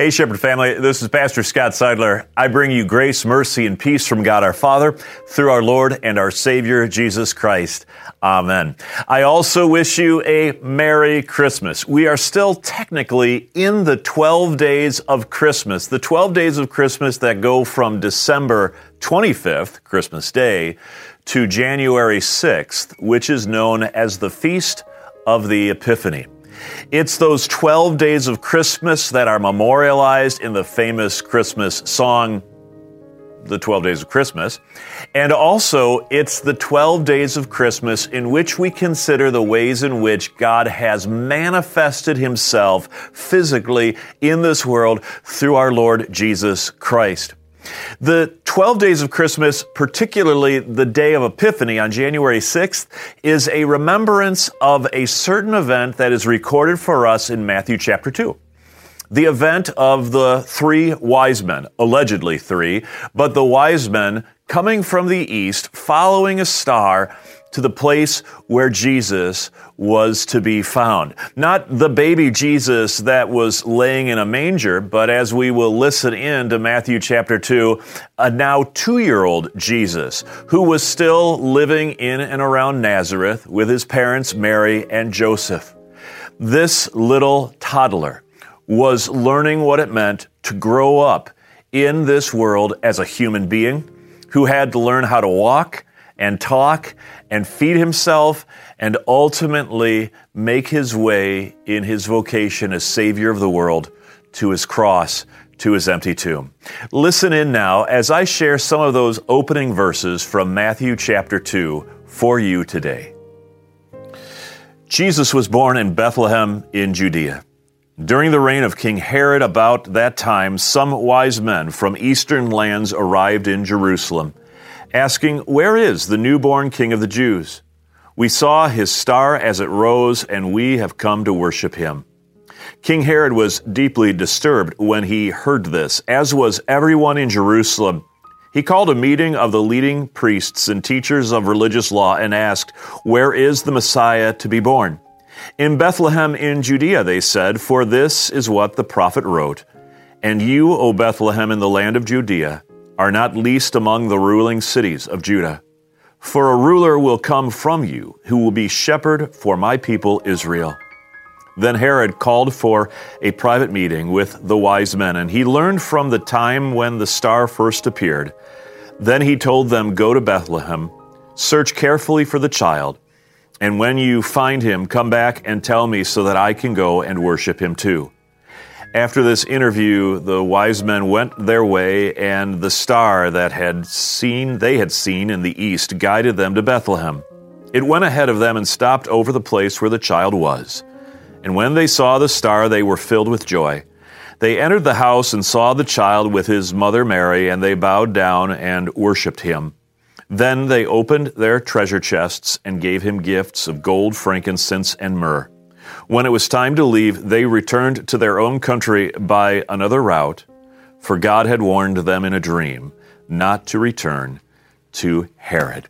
Hey, Shepherd family, this is Pastor Scott Seidler. I bring you grace, mercy, and peace from God our Father through our Lord and our Savior, Jesus Christ. Amen. I also wish you a Merry Christmas. We are still technically in the 12 days of Christmas, the 12 days of Christmas that go from December 25th, Christmas Day, to January 6th, which is known as the Feast of the Epiphany. It's those 12 days of Christmas that are memorialized in the famous Christmas song, The 12 Days of Christmas. And also, it's the 12 days of Christmas in which we consider the ways in which God has manifested himself physically in this world through our Lord Jesus Christ. The 12 days of Christmas, particularly the day of Epiphany on January 6th, is a remembrance of a certain event that is recorded for us in Matthew chapter 2 the event of the three wise men, allegedly three, but the wise men coming from the east, following a star to the place where Jesus was to be found. Not the baby Jesus that was laying in a manger, but as we will listen in to Matthew chapter 2, a now two year old Jesus who was still living in and around Nazareth with his parents Mary and Joseph. This little toddler was learning what it meant to grow up in this world as a human being who had to learn how to walk and talk and feed himself and ultimately make his way in his vocation as Savior of the world to his cross, to his empty tomb. Listen in now as I share some of those opening verses from Matthew chapter 2 for you today. Jesus was born in Bethlehem in Judea. During the reign of King Herod, about that time, some wise men from eastern lands arrived in Jerusalem asking, Where is the newborn King of the Jews? We saw his star as it rose, and we have come to worship him. King Herod was deeply disturbed when he heard this, as was everyone in Jerusalem. He called a meeting of the leading priests and teachers of religious law and asked, Where is the Messiah to be born? In Bethlehem in Judea, they said, for this is what the prophet wrote. And you, O Bethlehem in the land of Judea, are not least among the ruling cities of Judah. For a ruler will come from you, who will be shepherd for my people Israel. Then Herod called for a private meeting with the wise men, and he learned from the time when the star first appeared. Then he told them, Go to Bethlehem, search carefully for the child, and when you find him, come back and tell me so that I can go and worship him too. After this interview, the wise men went their way, and the star that had seen they had seen in the east guided them to Bethlehem. It went ahead of them and stopped over the place where the child was. And when they saw the star, they were filled with joy. They entered the house and saw the child with his mother Mary, and they bowed down and worshipped him. Then they opened their treasure chests and gave him gifts of gold, frankincense, and myrrh. When it was time to leave, they returned to their own country by another route, for God had warned them in a dream not to return to Herod.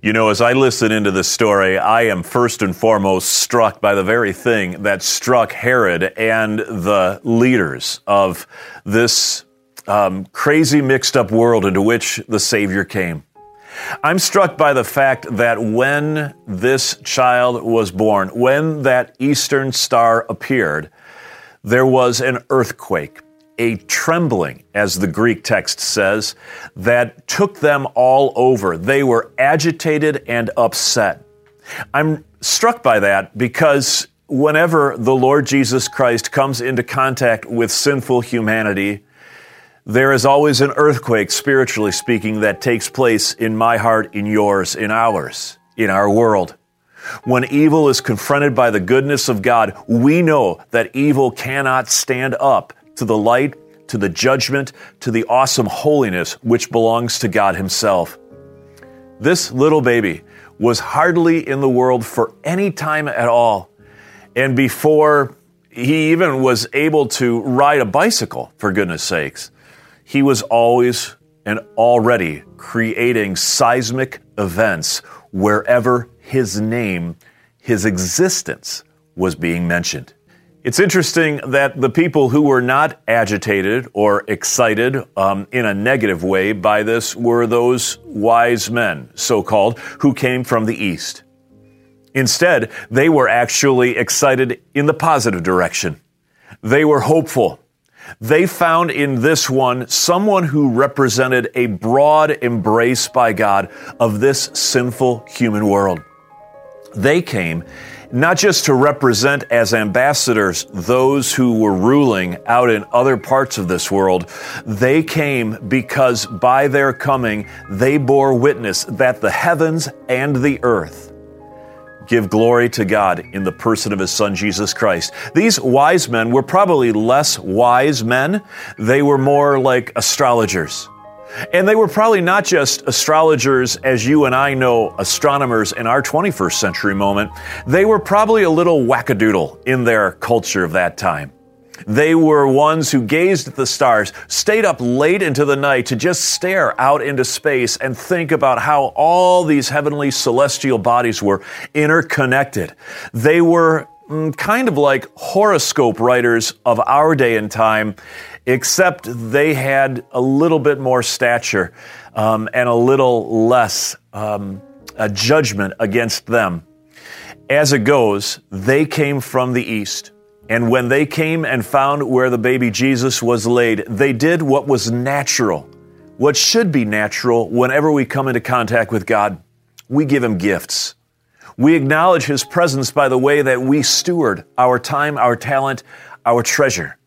You know, as I listen into this story, I am first and foremost struck by the very thing that struck Herod and the leaders of this um, crazy, mixed up world into which the Savior came. I'm struck by the fact that when this child was born, when that eastern star appeared, there was an earthquake, a trembling, as the Greek text says, that took them all over. They were agitated and upset. I'm struck by that because whenever the Lord Jesus Christ comes into contact with sinful humanity, there is always an earthquake, spiritually speaking, that takes place in my heart, in yours, in ours, in our world. When evil is confronted by the goodness of God, we know that evil cannot stand up to the light, to the judgment, to the awesome holiness which belongs to God Himself. This little baby was hardly in the world for any time at all. And before he even was able to ride a bicycle, for goodness sakes, he was always and already creating seismic events wherever his name, his existence was being mentioned. It's interesting that the people who were not agitated or excited um, in a negative way by this were those wise men, so called, who came from the East. Instead, they were actually excited in the positive direction. They were hopeful. They found in this one someone who represented a broad embrace by God of this sinful human world. They came not just to represent as ambassadors those who were ruling out in other parts of this world. They came because by their coming, they bore witness that the heavens and the earth give glory to God in the person of His Son, Jesus Christ. These wise men were probably less wise men. They were more like astrologers. And they were probably not just astrologers as you and I know astronomers in our 21st century moment. They were probably a little wackadoodle in their culture of that time. They were ones who gazed at the stars, stayed up late into the night to just stare out into space and think about how all these heavenly celestial bodies were interconnected. They were mm, kind of like horoscope writers of our day and time, except they had a little bit more stature um, and a little less um, a judgment against them. As it goes, they came from the east. And when they came and found where the baby Jesus was laid, they did what was natural, what should be natural whenever we come into contact with God. We give Him gifts. We acknowledge His presence by the way that we steward our time, our talent, our treasure.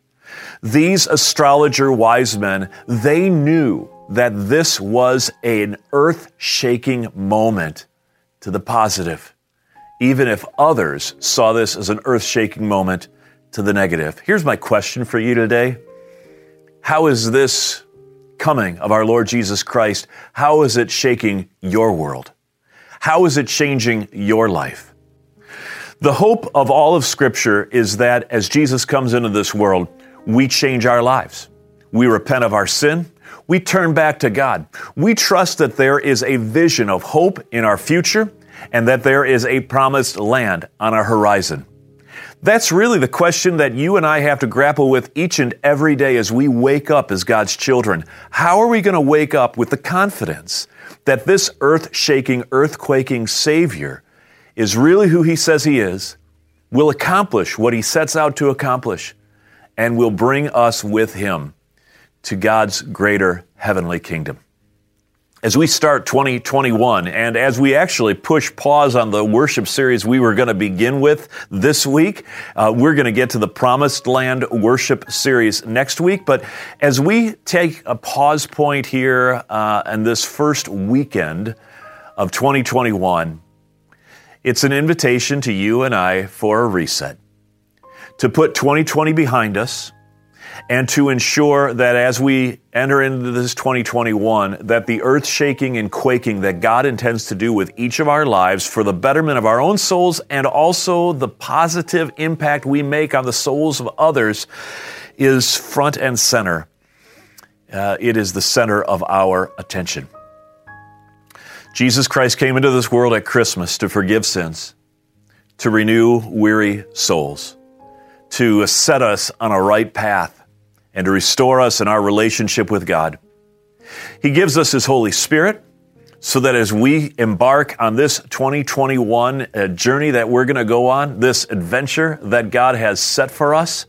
These astrologer wise men, they knew that this was an earth shaking moment to the positive, even if others saw this as an earth shaking moment to the negative. Here's my question for you today How is this coming of our Lord Jesus Christ? How is it shaking your world? How is it changing your life? The hope of all of Scripture is that as Jesus comes into this world, we change our lives. We repent of our sin. We turn back to God. We trust that there is a vision of hope in our future and that there is a promised land on our horizon. That's really the question that you and I have to grapple with each and every day as we wake up as God's children. How are we going to wake up with the confidence that this earth shaking, earth-quaking Savior is really who He says He is, will accomplish what He sets out to accomplish, and will bring us with him to God's greater heavenly kingdom. As we start 2021, and as we actually push pause on the worship series we were going to begin with this week, uh, we're going to get to the Promised Land worship series next week. But as we take a pause point here uh, and this first weekend of 2021, it's an invitation to you and I for a reset to put 2020 behind us and to ensure that as we enter into this 2021 that the earth shaking and quaking that God intends to do with each of our lives for the betterment of our own souls and also the positive impact we make on the souls of others is front and center. Uh, it is the center of our attention. Jesus Christ came into this world at Christmas to forgive sins, to renew weary souls to set us on a right path and to restore us in our relationship with God. He gives us His Holy Spirit so that as we embark on this 2021 uh, journey that we're going to go on, this adventure that God has set for us,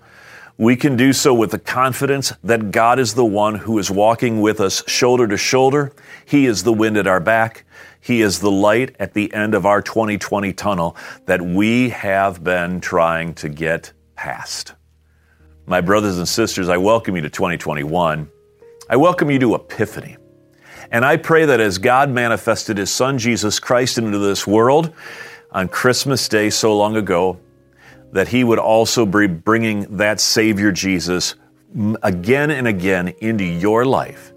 we can do so with the confidence that God is the one who is walking with us shoulder to shoulder. He is the wind at our back. He is the light at the end of our 2020 tunnel that we have been trying to get past. My brothers and sisters, I welcome you to 2021. I welcome you to Epiphany. And I pray that as God manifested His Son Jesus Christ into this world on Christmas Day so long ago, that He would also be bringing that Savior Jesus again and again into your life,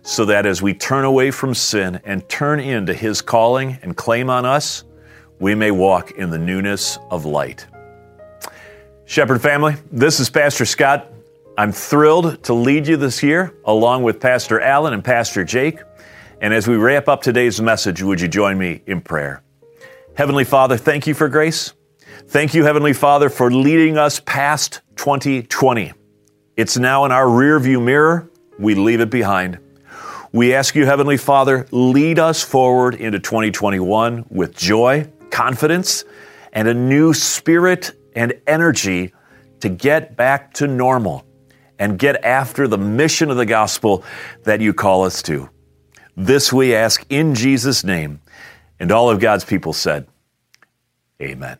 so that as we turn away from sin and turn into His calling and claim on us, we may walk in the newness of light. Shepherd family, this is Pastor Scott. I'm thrilled to lead you this year along with Pastor Allen and Pastor Jake. And as we wrap up today's message, would you join me in prayer? Heavenly Father, thank you for grace. Thank you, Heavenly Father, for leading us past 2020. It's now in our rearview mirror. We leave it behind. We ask you, Heavenly Father, lead us forward into 2021 with joy, confidence, and a new spirit and energy to get back to normal and get after the mission of the gospel that you call us to. This we ask in Jesus' name. And all of God's people said, Amen.